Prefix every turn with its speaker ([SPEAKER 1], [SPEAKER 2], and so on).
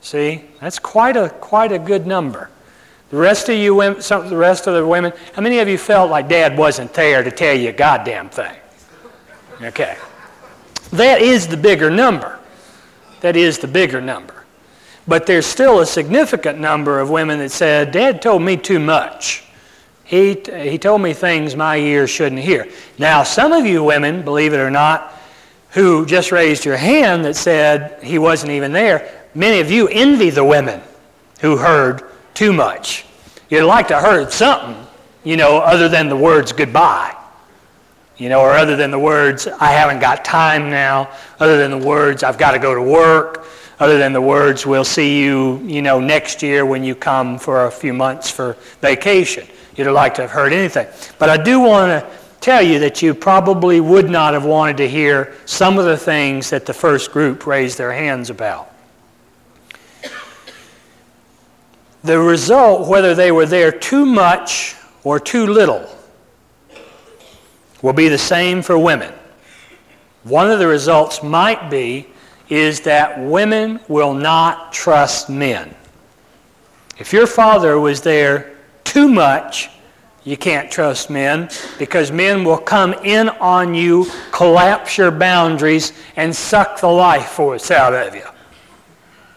[SPEAKER 1] See, that's quite a, quite a good number. The rest of you women, some, the rest of the women, how many of you felt like dad wasn't there to tell you a goddamn thing? Okay. That is the bigger number. That is the bigger number. But there's still a significant number of women that said, Dad told me too much. He, he told me things my ears shouldn't hear. Now, some of you women, believe it or not, who just raised your hand that said he wasn't even there, many of you envy the women who heard too much. You'd like to heard something, you know, other than the words goodbye. You know, or other than the words, I haven't got time now, other than the words, I've got to go to work, other than the words, we'll see you, you know, next year when you come for a few months for vacation. You'd liked to have heard anything. But I do want to tell you that you probably would not have wanted to hear some of the things that the first group raised their hands about. The result, whether they were there too much or too little, will be the same for women. One of the results might be is that women will not trust men. If your father was there too much, you can't trust men because men will come in on you, collapse your boundaries, and suck the life force out of you.